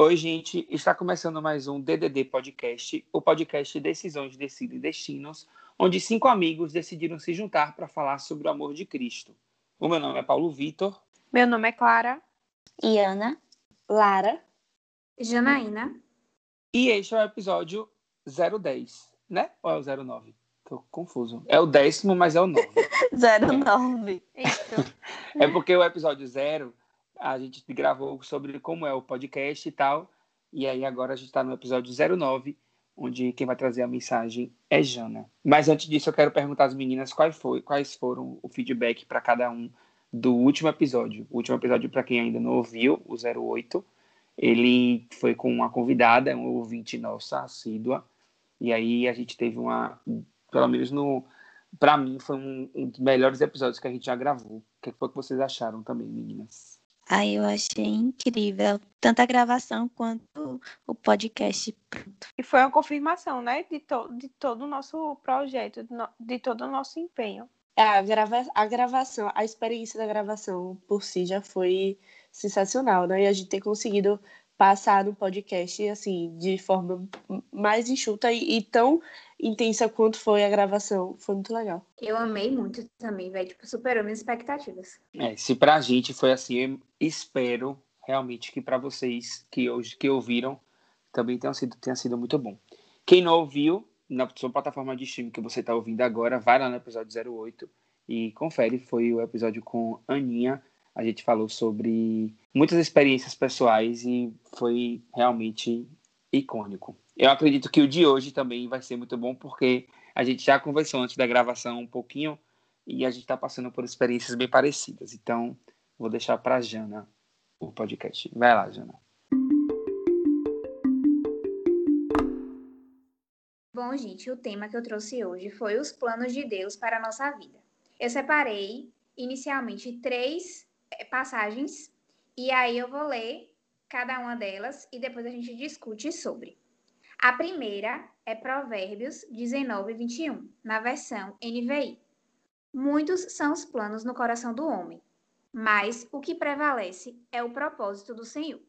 Oi, gente. Está começando mais um DDD Podcast, o podcast Decisões, Decide e Destinos, onde cinco amigos decidiram se juntar para falar sobre o amor de Cristo. O meu nome é Paulo Vitor. Meu nome é Clara. Iana. Lara. Janaína. E este é o episódio 010, né? Ou é o 09? Tô confuso. É o décimo, mas é o 9. 09. Isso. É porque o episódio zero a gente gravou sobre como é o podcast e tal. E aí agora a gente está no episódio 09, onde quem vai trazer a mensagem é Jana. Mas antes disso, eu quero perguntar às meninas quais, foi, quais foram o feedback para cada um do último episódio. O último episódio, para quem ainda não ouviu, o 08, ele foi com uma convidada, um ouvinte nossa, assídua. E aí a gente teve uma, pelo menos no, para mim, foi um, um, dos melhores episódios que a gente já gravou. O que foi que vocês acharam também, meninas? Ah, eu achei incrível, tanto a gravação quanto o podcast pronto. E foi uma confirmação, né, de, to de todo o nosso projeto, de, no de todo o nosso empenho. É, a, grava a gravação, a experiência da gravação por si já foi sensacional, né? E a gente ter conseguido passar no podcast, assim, de forma mais enxuta e, e, tão intensa quanto foi a gravação. Foi muito legal. Eu amei muito também, velho. Tipo, superou minhas expectativas. É, se pra gente foi assim, eu espero realmente que para vocês que hoje que ouviram também tenha sido, tenha sido muito bom. Quem não ouviu, na sua plataforma de streaming que você está ouvindo agora, vai lá no episódio 08 e confere. Foi o episódio com Aninha a gente falou sobre muitas experiências pessoais e foi realmente icônico. Eu acredito que o de hoje também vai ser muito bom porque a gente já conversou antes da gravação um pouquinho e a gente está passando por experiências bem parecidas. Então, vou deixar para a Jana o podcast. Vai lá, Jana. Bom, gente, o tema que eu trouxe hoje foi os planos de Deus para a nossa vida. Eu separei inicialmente três é, passagens e aí eu vou ler cada uma delas e depois a gente discute sobre. A primeira é Provérbios 19, 21, na versão NVI. Muitos são os planos no coração do homem, mas o que prevalece é o propósito do Senhor.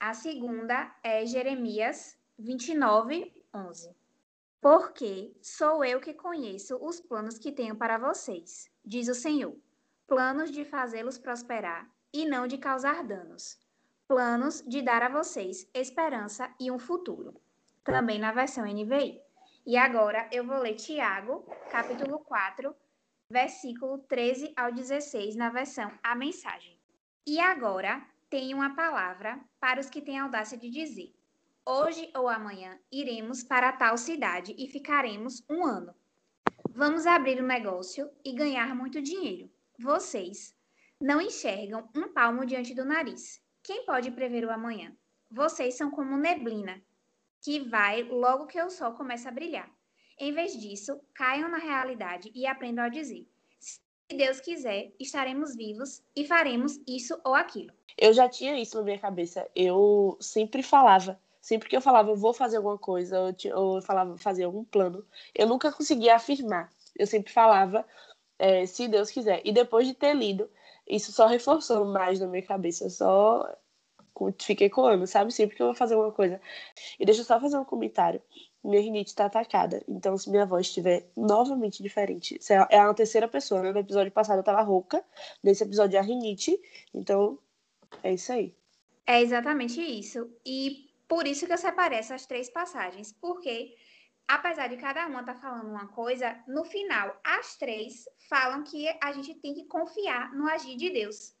A segunda é Jeremias 29, 11. Porque sou eu que conheço os planos que tenho para vocês, diz o Senhor planos de fazê-los prosperar e não de causar danos, planos de dar a vocês esperança e um futuro. Também na versão NVI. E agora eu vou ler Tiago, capítulo 4, versículo 13 ao 16, na versão A Mensagem. E agora tenho uma palavra para os que têm audácia de dizer: Hoje ou amanhã iremos para tal cidade e ficaremos um ano. Vamos abrir um negócio e ganhar muito dinheiro. Vocês não enxergam um palmo diante do nariz. Quem pode prever o amanhã? Vocês são como neblina, que vai logo que o sol começa a brilhar. Em vez disso, caiam na realidade e aprendam a dizer: se Deus quiser, estaremos vivos e faremos isso ou aquilo. Eu já tinha isso na minha cabeça. Eu sempre falava, sempre que eu falava eu vou fazer alguma coisa, ou eu falava fazer algum plano, eu nunca conseguia afirmar. Eu sempre falava é, se Deus quiser. E depois de ter lido, isso só reforçou mais na minha cabeça, só fiquei coando, sabe? Sempre que eu vou fazer alguma coisa. E deixa eu só fazer um comentário. Minha rinite está atacada, então se minha voz estiver novamente diferente, é a terceira pessoa, né? No episódio passado eu tava rouca, nesse episódio é a rinite, então é isso aí. É exatamente isso. E por isso que eu separei essas três passagens, porque apesar de cada uma estar tá falando uma coisa, no final, as três falam que a gente tem que confiar no agir de Deus.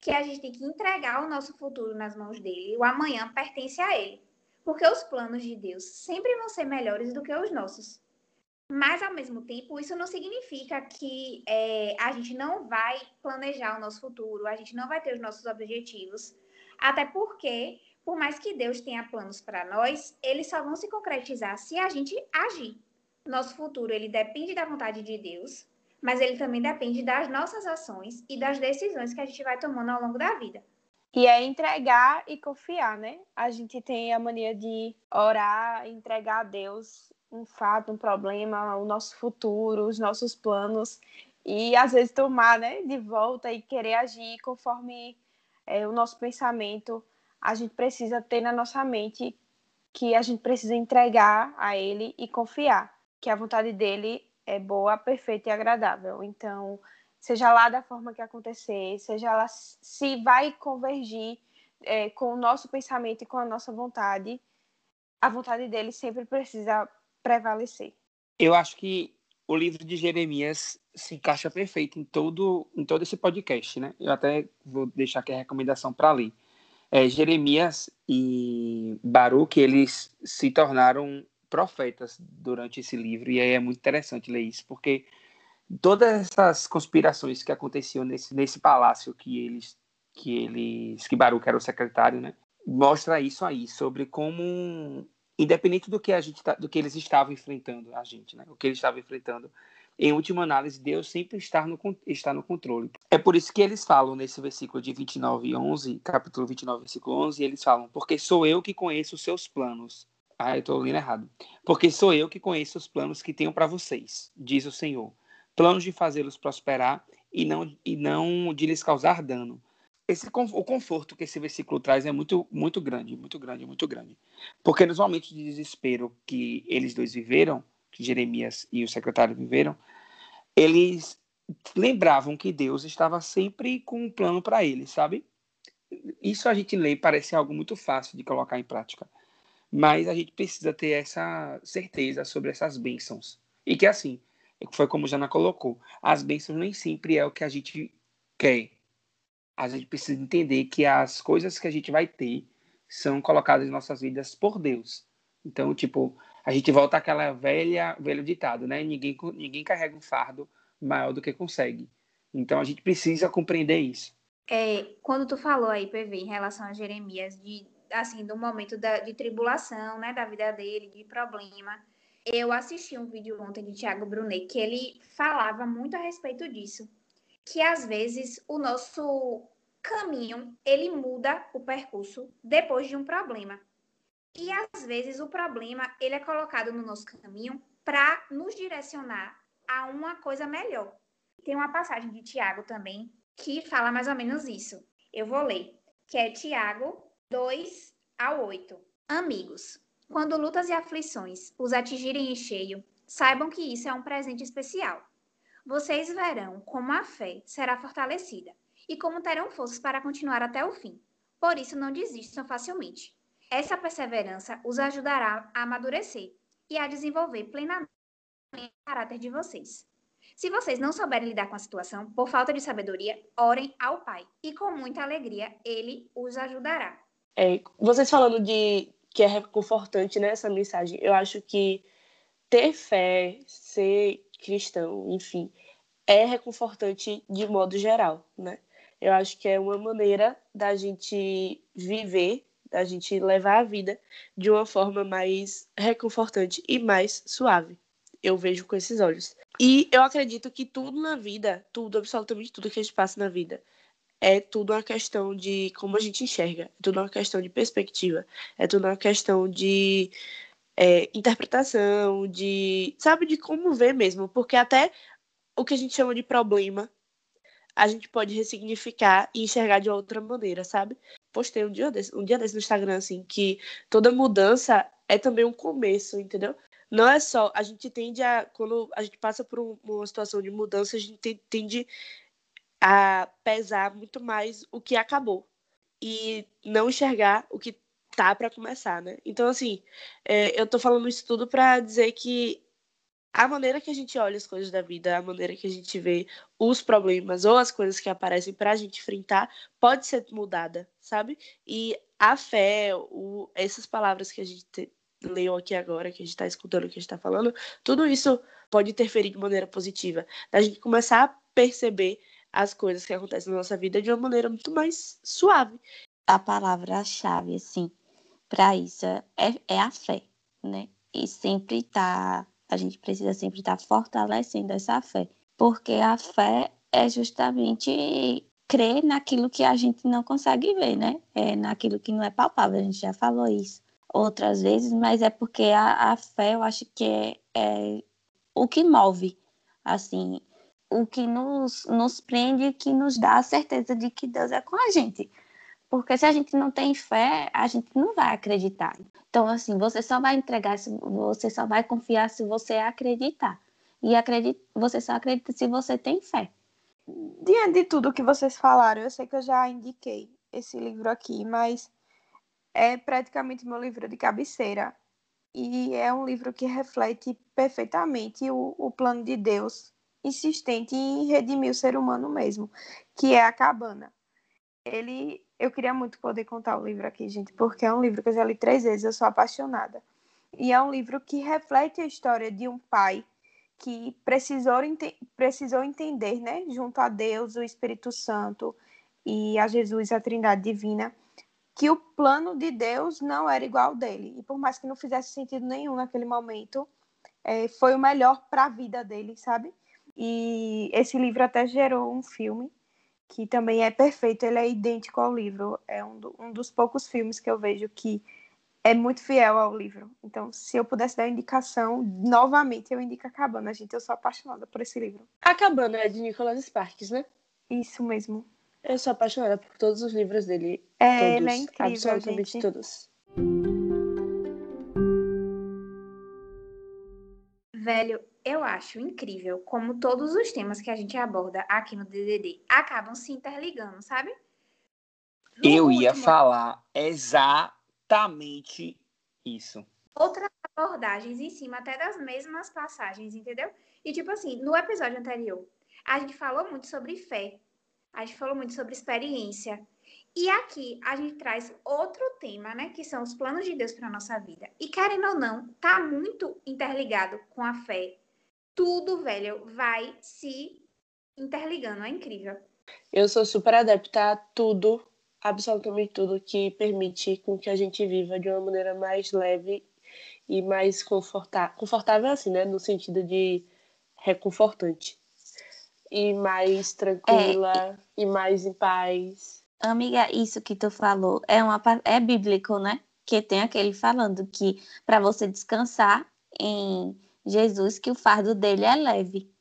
Que a gente tem que entregar o nosso futuro nas mãos dele. O amanhã pertence a ele. Porque os planos de Deus sempre vão ser melhores do que os nossos. Mas, ao mesmo tempo, isso não significa que é, a gente não vai planejar o nosso futuro, a gente não vai ter os nossos objetivos. Até porque por mais que Deus tenha planos para nós, eles só vão se concretizar se a gente agir. Nosso futuro, ele depende da vontade de Deus, mas ele também depende das nossas ações e das decisões que a gente vai tomando ao longo da vida. E é entregar e confiar, né? A gente tem a mania de orar, entregar a Deus um fato, um problema, o nosso futuro, os nossos planos, e às vezes tomar, né, de volta e querer agir conforme é, o nosso pensamento a gente precisa ter na nossa mente que a gente precisa entregar a Ele e confiar que a vontade dele é boa, perfeita e agradável. Então, seja lá da forma que acontecer, seja lá se vai convergir é, com o nosso pensamento e com a nossa vontade, a vontade dele sempre precisa prevalecer. Eu acho que o livro de Jeremias se encaixa perfeito em todo, em todo esse podcast, né? Eu até vou deixar aqui a recomendação para ler. É, Jeremias e Baruch, eles se tornaram profetas durante esse livro, e aí é muito interessante ler isso, porque todas essas conspirações que aconteciam nesse, nesse palácio que eles, que eles, que Baruch era o secretário, né? Mostra isso aí, sobre como, independente do que a gente, tá, do que eles estavam enfrentando, a gente, né? O que eles estavam enfrentando, em última análise, Deus sempre está no, está no controle. É por isso que eles falam nesse versículo de 29 e 11, capítulo 29, versículo 11, eles falam, porque sou eu que conheço os seus planos. Ah, eu estou lendo errado. Porque sou eu que conheço os planos que tenho para vocês, diz o Senhor. Planos de fazê-los prosperar e não, e não de lhes causar dano. Esse, o conforto que esse versículo traz é muito, muito grande, muito grande, muito grande. Porque nos momentos de desespero que eles dois viveram, que Jeremias e o secretário viveram, eles lembravam que Deus estava sempre com um plano para eles, sabe? Isso a gente lê parece algo muito fácil de colocar em prática. Mas a gente precisa ter essa certeza sobre essas bênçãos. E que assim, foi como Jana colocou, as bênçãos nem sempre é o que a gente quer. A gente precisa entender que as coisas que a gente vai ter são colocadas em nossas vidas por Deus. Então, tipo, a gente volta àquela velha, velho ditado, né? Ninguém, ninguém carrega um fardo maior do que consegue. Então, a gente precisa compreender isso. É, quando tu falou aí, PV, em relação a Jeremias, de assim, do momento da, de tribulação, né, da vida dele, de problema. Eu assisti um vídeo ontem de Tiago Brunet que ele falava muito a respeito disso, que às vezes o nosso caminho, ele muda o percurso depois de um problema. E às vezes o problema, ele é colocado no nosso caminho para nos direcionar a uma coisa melhor. Tem uma passagem de Tiago também que fala mais ou menos isso. Eu vou ler, que é Tiago 2 a 8. Amigos, quando lutas e aflições os atingirem em cheio, saibam que isso é um presente especial. Vocês verão como a fé será fortalecida e como terão forças para continuar até o fim. Por isso, não desistam facilmente. Essa perseverança os ajudará a amadurecer e a desenvolver plenamente o caráter de vocês. Se vocês não souberem lidar com a situação, por falta de sabedoria, orem ao Pai e com muita alegria ele os ajudará. É, vocês falando de que é reconfortante nessa né, mensagem, eu acho que ter fé, ser cristão, enfim, é reconfortante de modo geral, né? Eu acho que é uma maneira da gente viver, da gente levar a vida de uma forma mais reconfortante e mais suave. Eu vejo com esses olhos. E eu acredito que tudo na vida, tudo, absolutamente tudo que a gente passa na vida, é tudo uma questão de como a gente enxerga, é tudo uma questão de perspectiva, é tudo uma questão de é, interpretação, de sabe de como ver mesmo, porque até o que a gente chama de problema a gente pode ressignificar e enxergar de outra maneira, sabe? Postei um dia desse, um dia desse no Instagram assim que toda mudança é também um começo, entendeu? Não é só a gente tende a quando a gente passa por um, uma situação de mudança a gente tende a pesar muito mais o que acabou e não enxergar o que tá para começar, né? Então, assim, é, eu tô falando isso tudo para dizer que a maneira que a gente olha as coisas da vida, a maneira que a gente vê os problemas ou as coisas que aparecem para a gente enfrentar, pode ser mudada, sabe? E a fé, o, essas palavras que a gente te, leu aqui agora, que a gente está escutando, que a gente está falando, tudo isso pode interferir de maneira positiva. Da gente começar a perceber as coisas que acontecem na nossa vida de uma maneira muito mais suave. A palavra-chave, assim, para isso é, é a fé, né? E sempre tá, a gente precisa sempre estar tá fortalecendo essa fé, porque a fé é justamente crer naquilo que a gente não consegue ver, né? É naquilo que não é palpável, a gente já falou isso outras vezes, mas é porque a, a fé, eu acho que é, é o que move, assim, o que nos, nos prende e que nos dá a certeza de que Deus é com a gente. Porque se a gente não tem fé, a gente não vai acreditar. Então, assim, você só vai entregar, você só vai confiar se você acreditar. E acredita, você só acredita se você tem fé. Diante de tudo que vocês falaram, eu sei que eu já indiquei esse livro aqui, mas é praticamente meu livro de cabeceira. E é um livro que reflete perfeitamente o, o plano de Deus, insistente em redimir o ser humano mesmo, que é a cabana. Ele, eu queria muito poder contar o livro aqui, gente, porque é um livro que eu já li três vezes, eu sou apaixonada. E é um livro que reflete a história de um pai que precisou, precisou entender, né, junto a Deus, o Espírito Santo e a Jesus, a Trindade Divina, que o plano de Deus não era igual ao dele. E por mais que não fizesse sentido nenhum naquele momento, é, foi o melhor para a vida dele, sabe? E esse livro até gerou um filme que também é perfeito, ele é idêntico ao livro. É um, do, um dos poucos filmes que eu vejo que é muito fiel ao livro. Então, se eu pudesse dar indicação, novamente eu indico A Cabana, gente. Eu sou apaixonada por esse livro. A Cabana é de Nicholas Sparks, né? Isso mesmo. Eu sou apaixonada por todos os livros dele. É, todos, ele é incrível, absolutamente gente. todos. Velho, eu acho incrível como todos os temas que a gente aborda aqui no DDD acabam se interligando, sabe? No Eu ia último, falar exatamente isso. Outras abordagens em cima até das mesmas passagens, entendeu? E tipo assim, no episódio anterior, a gente falou muito sobre fé, a gente falou muito sobre experiência. E aqui a gente traz outro tema, né? Que são os planos de Deus para nossa vida. E querendo ou não, tá muito interligado com a fé. Tudo, velho, vai se interligando. É incrível. Eu sou super adepta a tudo, absolutamente tudo que permite com que a gente viva de uma maneira mais leve e mais confortável. Confortável assim, né? No sentido de reconfortante. E mais tranquila, e mais em paz. Amiga, isso que tu falou é, uma, é bíblico, né? Que tem aquele falando que para você descansar em Jesus, que o fardo dele é leve.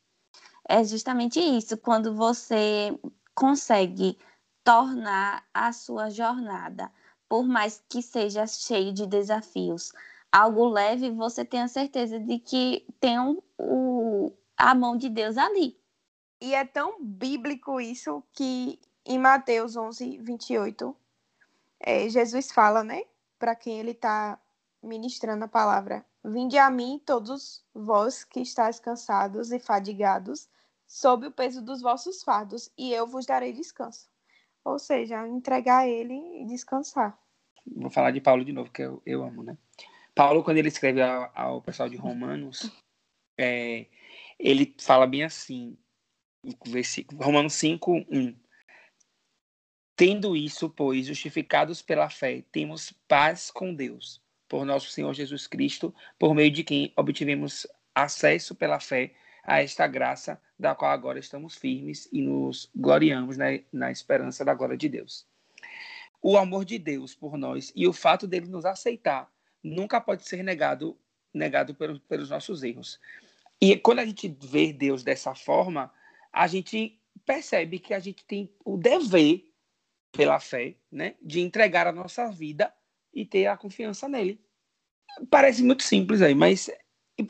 É justamente isso, quando você consegue tornar a sua jornada, por mais que seja cheio de desafios, algo leve, você tem a certeza de que tem um- o, a mão de Deus ali. E é tão bíblico isso que em Mateus 11, 28, é, Jesus fala, né? Para quem ele está ministrando a palavra: Vinde a mim, todos vós que estáis cansados e fadigados, sob o peso dos vossos fardos, e eu vos darei descanso. Ou seja, entregar ele e descansar. Vou falar de Paulo de novo, que eu, eu amo, né? Paulo, quando ele escreve ao, ao pessoal de Romanos, é, ele fala bem assim, Romanos 5, 1. Tendo isso, pois, justificados pela fé, temos paz com Deus, por nosso Senhor Jesus Cristo, por meio de quem obtivemos acesso pela fé a esta graça, da qual agora estamos firmes e nos gloriamos na, na esperança da glória de Deus. O amor de Deus por nós e o fato dele nos aceitar nunca pode ser negado, negado pelos nossos erros. E quando a gente vê Deus dessa forma, a gente percebe que a gente tem o dever, pela fé, né, de entregar a nossa vida e ter a confiança nele. Parece muito simples aí, mas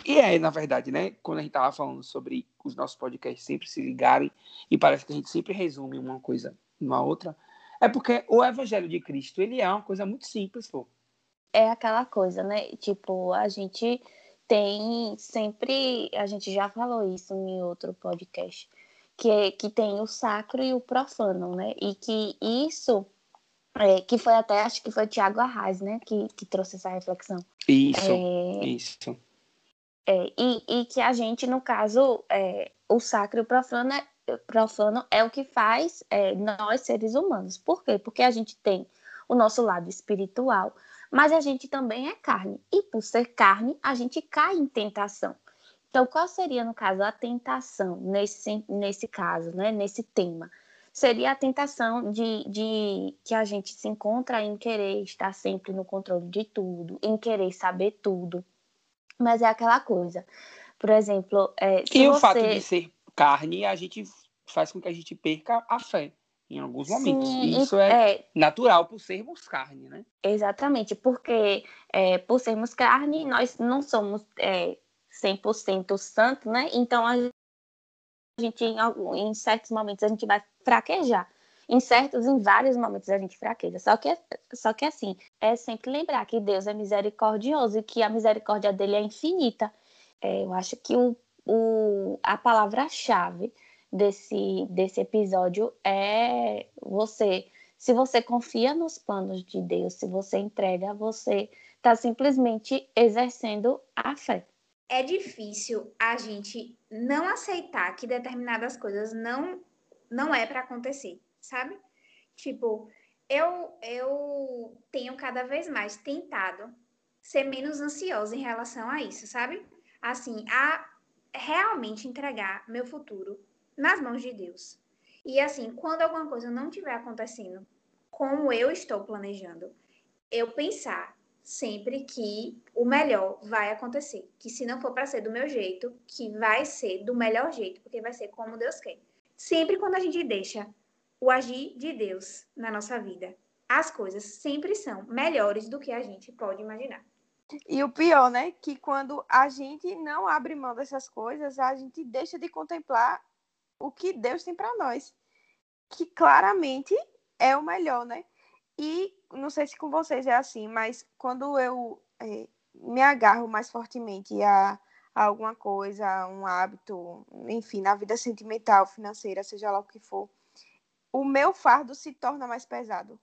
e é, na verdade, né? Quando a gente tava falando sobre os nossos podcasts sempre se ligarem e parece que a gente sempre resume uma coisa numa outra, é porque o evangelho de Cristo, ele é uma coisa muito simples, pô. é aquela coisa, né? Tipo, a gente tem sempre, a gente já falou isso em outro podcast, que, é- que tem o sacro e o profano, né? E que isso, é, que foi até, acho que foi Tiago Arraes, né? Que, que trouxe essa reflexão. Isso, É, isso. é, e, e que a gente, no caso, é, o sacro e o profano é, profano é o que faz é, nós, seres humanos. Por quê? Porque a gente tem o nosso lado espiritual, mas a gente também é carne. E por ser carne, a gente cai em tentação. Então, qual seria, no caso, a tentação nesse, nesse caso, né? nesse tema? Seria a tentação de, de que a gente se encontra em querer estar sempre no controle de tudo, em querer saber tudo. Mas é aquela coisa. Por exemplo, é, se E o você... fato de ser carne, a gente faz com que a gente perca a fé. em alguns momentos. Sim, isso é, é, natural por sermos carne, né? Exatamente, porque é, por sermos carne, nós não somos é, 100% santo, né? Então, a gente, em, algum- em certos momentos, a gente vai fraquejar. Em certos, em vários momentos, a gente fraqueja. Só que, só que assim, é sempre lembrar que Deus é misericordioso e que a misericórdia dele é infinita. É, eu acho que o, o, a palavra-chave desse, desse episódio é você se você confia nos planos de Deus, se você entrega, você está simplesmente exercendo a fé. É difícil a gente não aceitar que determinadas coisas não não é para acontecer, sabe? Tipo, eu eu tenho cada vez mais tentado ser menos ansiosa em relação a isso, sabe? Assim, a realmente entregar meu futuro nas mãos de Deus. E assim, quando alguma coisa não estiver acontecendo como eu estou planejando, eu pensar sempre que o melhor vai acontecer, que se não for para ser do meu jeito, que vai ser do melhor jeito, porque vai ser como Deus quer. Sempre quando a gente deixa o agir de Deus na nossa vida, as coisas sempre são melhores do que a gente pode imaginar. E o pior, né? Que quando a gente não abre mão dessas coisas, a gente deixa de contemplar o que Deus tem para nós. Que claramente é o melhor, né? E não sei se com vocês é assim, mas quando eu eh, me agarro mais fortemente a, a alguma coisa, a um hábito, enfim, na vida sentimental, financeira, seja lá o que for, o meu fardo se torna mais pesado.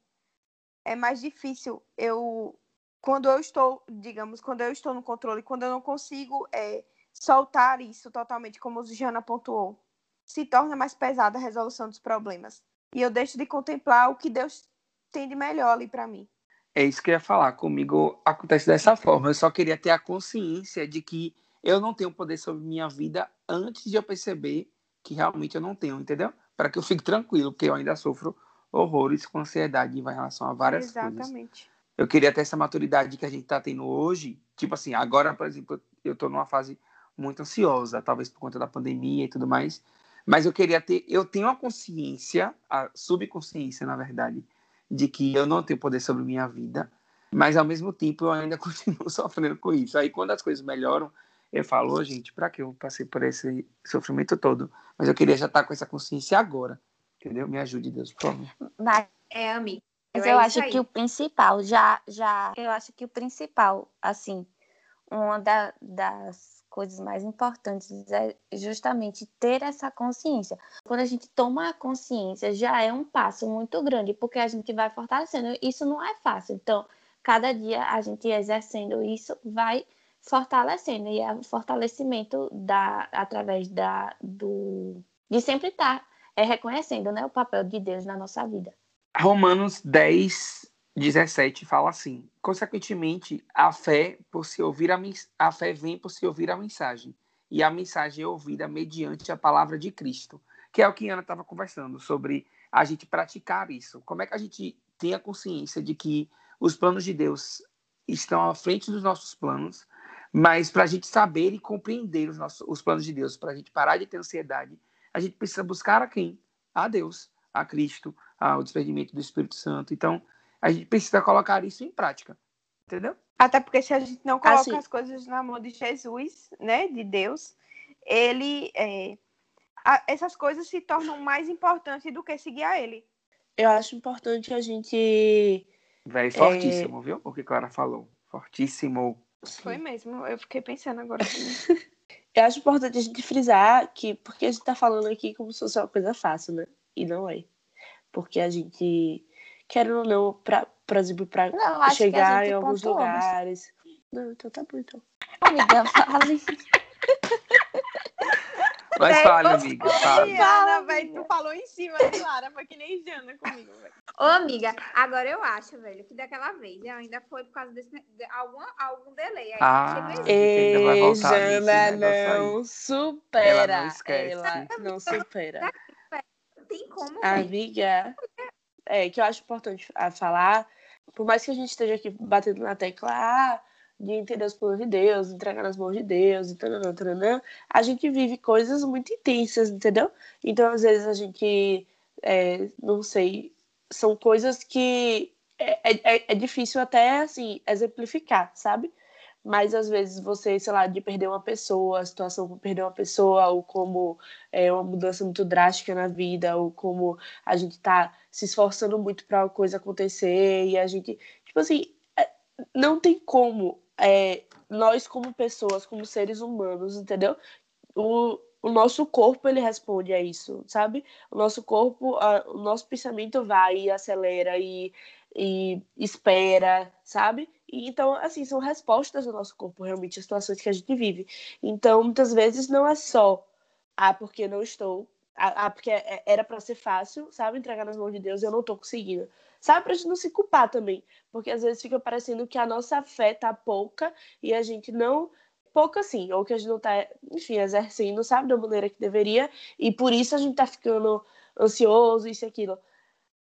É mais difícil eu quando eu estou, digamos, quando eu estou no controle, quando eu não consigo é, soltar isso totalmente, como o Jana pontuou, se torna mais pesada a resolução dos problemas. E eu deixo de contemplar o que Deus tem de melhor ali para mim. É isso que eu ia falar. Comigo acontece dessa forma. Eu só queria ter a consciência de que eu não tenho poder sobre minha vida antes de eu perceber que realmente eu não tenho, entendeu? Para que eu fique tranquilo, porque eu ainda sofro horrores com ansiedade em relação a várias coisas. Exatamente. Eu queria ter essa maturidade que a gente está tendo hoje. Tipo assim, agora, por exemplo, eu estou numa fase muito ansiosa, talvez por conta da pandemia e tudo mais. Mas eu queria ter, eu tenho a consciência, a subconsciência, na verdade, de que eu não tenho poder sobre minha vida, mas ao mesmo tempo eu ainda continuo sofrendo com isso. Aí quando as coisas melhoram, eu falo, "Ô, gente, para que eu passei por esse sofrimento todo? Mas eu queria já estar com essa consciência agora, entendeu? Me ajude, Deus, por favor. Mas É, amigo. Mas é eu isso acho aí. que o principal, já, já, eu acho que o principal, assim, uma da- das coisas mais importantes é justamente ter essa consciência. Quando a gente toma a consciência, já é um passo muito grande, porque a gente vai fortalecendo. Isso não é fácil. Então, cada dia a gente exercendo isso vai fortalecendo. E é o fortalecimento da, através da, do, de sempre estar é, reconhecendo né, o papel de Deus na nossa vida. Romanos 10, 17 fala assim: consequentemente, a fé por se ouvir a, a fé vem por se ouvir a mensagem, e a mensagem é ouvida mediante a palavra de Cristo, que é o que Ana estava conversando sobre a gente praticar isso. Como é que a gente tem a consciência de que os planos de Deus estão à frente dos nossos planos, mas para a gente saber e compreender os, nossos, os planos de Deus, para a gente parar de ter ansiedade, a gente precisa buscar a quem? A Deus, a Cristo, ao despedimento do Espírito Santo. Então, a gente precisa colocar isso em prática. Entendeu? Até porque se a gente não coloca Assim. as coisas na mão de Jesus, né, de Deus, ele é, a- essas coisas se tornam mais importantes do que seguir a ele. Eu acho importante a gente. Velho, fortíssimo, viu? O que Clara falou. Fortíssimo. Foi mesmo, eu fiquei pensando agora. Eu acho importante a gente frisar que, porque a gente tá falando aqui como se fosse uma coisa fácil, né? E não é. Porque a gente, querendo ou não, pra, por exemplo, pra Não, acho que a chegar gente em alguns pontuou, mas- lugares. Não, então tá bom, então. Amiga, fale. Mas É, você- amiga. Fale. Jana, velho, tu falou em cima de Lara, foi que nem Jana comigo, velho. Ô, amiga, agora eu acho, velho, que daquela vez eu ainda foi por causa desse de alguma, algum delay aí. Ah, ainda vai voltar nesse Jana, negócio aí. não supera. Ela não esquece. Ela não supera. Tem como, velho. É que eu acho importante a falar, por mais que a gente esteja aqui batendo na tecla ah, de entender os planos de Deus, entregar nas mãos de Deus, e tananã, tananã, a gente vive coisas muito intensas, entendeu? Então, às vezes, a gente é, não sei, são coisas que é, é, é difícil até, assim, exemplificar, sabe? Mas às vezes você, sei lá, de perder uma pessoa, a situação como perder uma pessoa, ou como é uma mudança muito drástica na vida, ou como a gente tá se esforçando muito para a coisa acontecer, e a gente, tipo assim, é, não tem como é, nós como pessoas, como seres humanos, entendeu? O, o nosso corpo ele responde a isso, sabe? O nosso corpo, a, o nosso pensamento vai e acelera e, e espera, sabe? Então, assim, são respostas do nosso corpo realmente às situações que a gente vive. Então, muitas vezes não é só, ah, porque não estou, ah, ah porque é, é, era para ser fácil, sabe? Entregar nas mãos de Deus eu não tô conseguindo. Sabe? Pra gente não se culpar também. Porque às vezes fica parecendo que a nossa fé tá pouca e a gente não pouco assim, ou que a gente não tá, enfim, exercendo, sabe, da maneira que deveria, e por isso a gente tá ficando ansioso, isso e aquilo.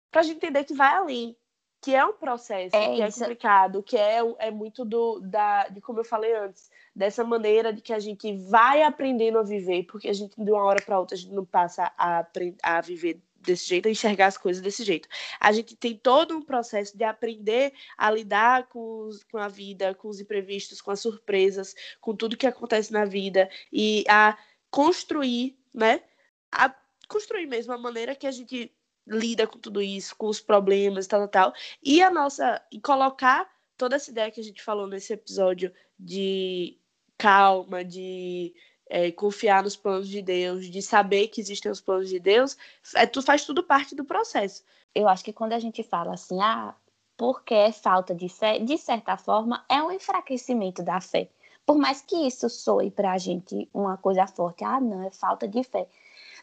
Pra gente entender que vai além, que é um processo, é que é isso. é complicado, que é, é muito do, da, de como eu falei antes, dessa maneira de que a gente vai aprendendo a viver, porque a gente de uma hora para outra a gente não passa a, a viver desse jeito, a enxergar as coisas desse jeito. A gente tem todo um processo de aprender a lidar com, os, com a vida, com os imprevistos, com as surpresas, com tudo que acontece na vida e a construir, né? A construir mesmo a maneira que a gente lida com tudo isso, com os problemas tal, tal, tal. E a nossa. E colocar toda essa ideia que a gente falou nesse episódio de calma, de é, confiar nos planos de Deus, de saber que existem os planos de Deus, é, tu faz tudo parte do processo. Eu acho que quando a gente fala assim, ah, porque é falta de fé, de certa forma, é um enfraquecimento da fé. Por mais que isso soe para a gente uma coisa forte, ah, não, é falta de fé.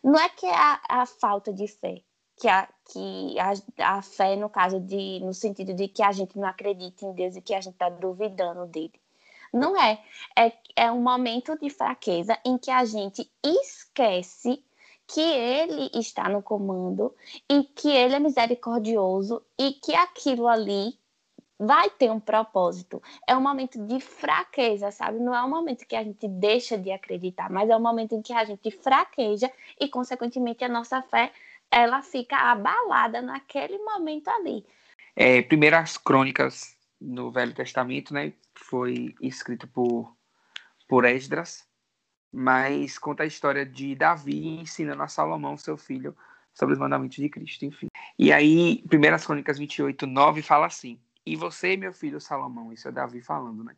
Não é que é a, a falta de fé, que a, que a, a fé, no caso de, no sentido de que a gente não acredita em Deus e que a gente está duvidando dele. Não é. é. É um momento de fraqueza em que a gente esquece que ele está no comando e que ele é misericordioso e que aquilo ali vai ter um propósito. É um momento de fraqueza, sabe? Não é um momento que a gente deixa de acreditar, mas é um momento em que a gente fraqueja e, consequentemente, a nossa fé ela fica abalada naquele momento ali. É, primeiras crônicas no Velho Testamento, né, foi escrito por, por Esdras, mas conta a história de Davi ensinando a Salomão, seu filho, sobre os mandamentos de Cristo, enfim. E aí, primeiras crônicas 28, 9 fala assim, e você, meu filho Salomão, isso é Davi falando, né,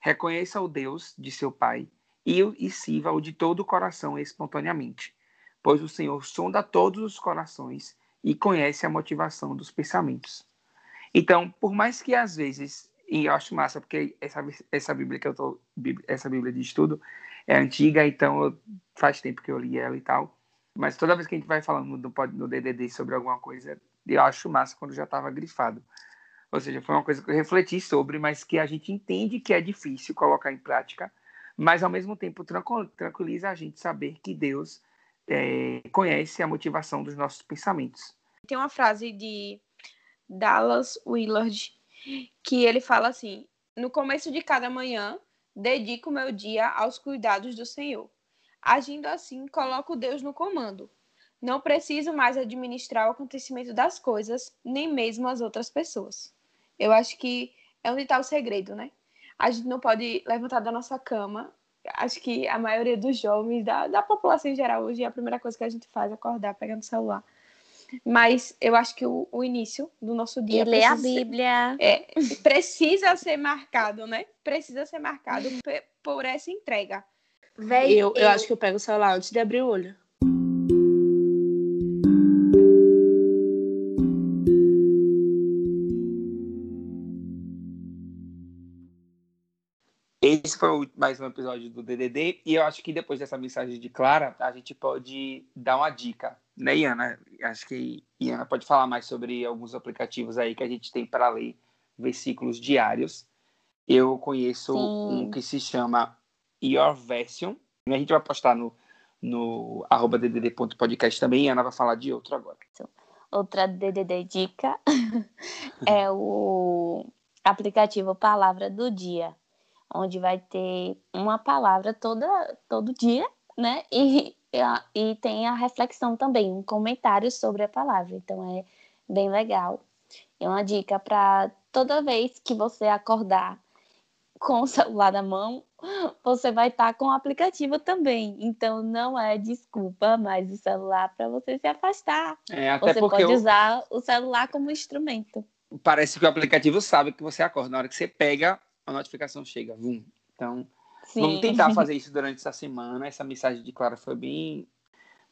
reconheça o Deus de seu pai e, e sirva-o de todo o coração espontaneamente pois o Senhor sonda todos os corações e conhece a motivação dos pensamentos. Então, por mais que às vezes, e eu acho massa, porque essa, essa Bíblia que eu tô, essa Bíblia de estudo é antiga, então faz tempo que eu li ela e tal, mas toda vez que a gente vai falando no, no DDD sobre alguma coisa, eu acho massa quando já estava grifado. Ou seja, foi uma coisa que eu refleti sobre, mas que a gente entende que é difícil colocar em prática, mas ao mesmo tempo tranquiliza a gente saber que Deus é, conhece a motivação dos nossos pensamentos. Tem uma frase de Dallas Willard que ele fala assim: No começo de cada manhã, dedico meu dia aos cuidados do Senhor. Agindo assim, coloco Deus no comando. Não preciso mais administrar o acontecimento das coisas, nem mesmo as outras pessoas. Eu acho que é onde está o segredo, né? A gente não pode levantar da nossa cama acho que a maioria dos jovens, da, da população em geral, hoje a primeira coisa que a gente faz é acordar, pegar no celular. Mas eu acho que o, o início do nosso dia. E ler a Bíblia. Ser, é, precisa ser marcado, né? Precisa ser marcado por essa entrega. Véi, eu, eu, eu acho que eu pego o celular antes de abrir o olho. Esse foi mais um episódio do DDD e eu acho que depois dessa mensagem de Clara, a gente pode dar uma dica, né, Iana? Acho que Iana pode falar mais sobre alguns aplicativos aí que a gente tem para ler versículos diários. Eu conheço Sim. um que se chama Your Version. A gente vai postar no, no arroba ddd.podcast também. Ana vai falar de outro agora. Outra DDD dica é o aplicativo Palavra do Dia onde vai ter uma palavra toda, todo dia, né? E e, e tem a reflexão também, um comentário sobre a palavra. Então é bem legal. É uma dica para toda vez que você acordar com o celular na mão, você vai estar tá com o aplicativo também. Então não é desculpa mais o celular para você se afastar. É, até você porque pode eu- usar o celular como instrumento. parece que o aplicativo sabe que você acorda. Na hora que você pega, a notificação chega. Vum. Então, Sim. vamos tentar fazer isso durante essa semana. Essa mensagem de Clara foi bem,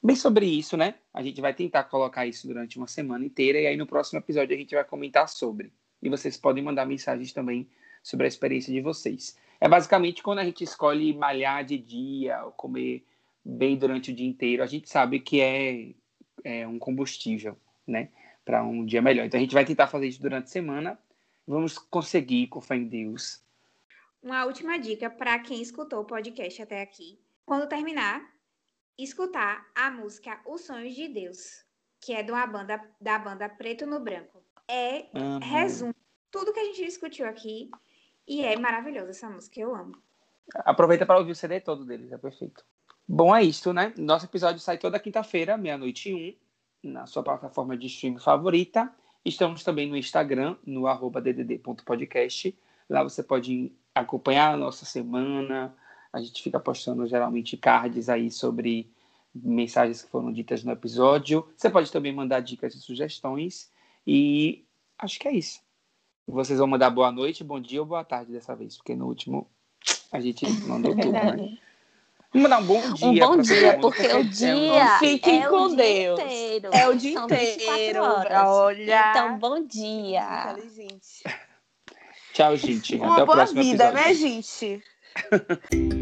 bem sobre isso, né? A gente vai tentar colocar isso durante uma semana inteira. E aí, no próximo episódio, a gente vai comentar sobre. E vocês podem mandar mensagens também sobre a experiência de vocês. É basicamente quando a gente escolhe malhar de dia ou comer bem durante o dia inteiro, a gente sabe que é, é um combustível, né? Para um dia melhor. Então a gente vai tentar fazer isso durante a semana. Vamos conseguir, com fé em Deus. Uma última dica para quem escutou o podcast até aqui. Quando terminar, escutar a música Os Sonhos de Deus, que é de uma banda da banda Preto no Branco. É Amo. resume tudo que a gente discutiu aqui e é maravilhosa essa música, eu amo. Aproveita para ouvir o CD todo deles, é perfeito. Bom, é isso, né? Nosso episódio sai toda quinta-feira, meia-noite e um, na sua plataforma de streaming favorita. Estamos também no Instagram, no arroba ddd.podcast. Lá você pode acompanhar a nossa semana. A gente fica postando geralmente cards aí sobre mensagens que foram ditas no episódio. Você pode também mandar dicas e sugestões. E acho que é isso. Vocês vão mandar boa noite, bom dia ou boa tarde dessa vez, porque no último a gente mandou tudo, né? Vamos mandar um bom dia. Um bom dia, porque o é um dia Fiquem é com o dia Deus. inteiro. É o dia São 24 inteiro. Olha. Então, bom dia. Inteligente. Tchau, gente. Até Uma o boa próximo vida, episódio. né, gente?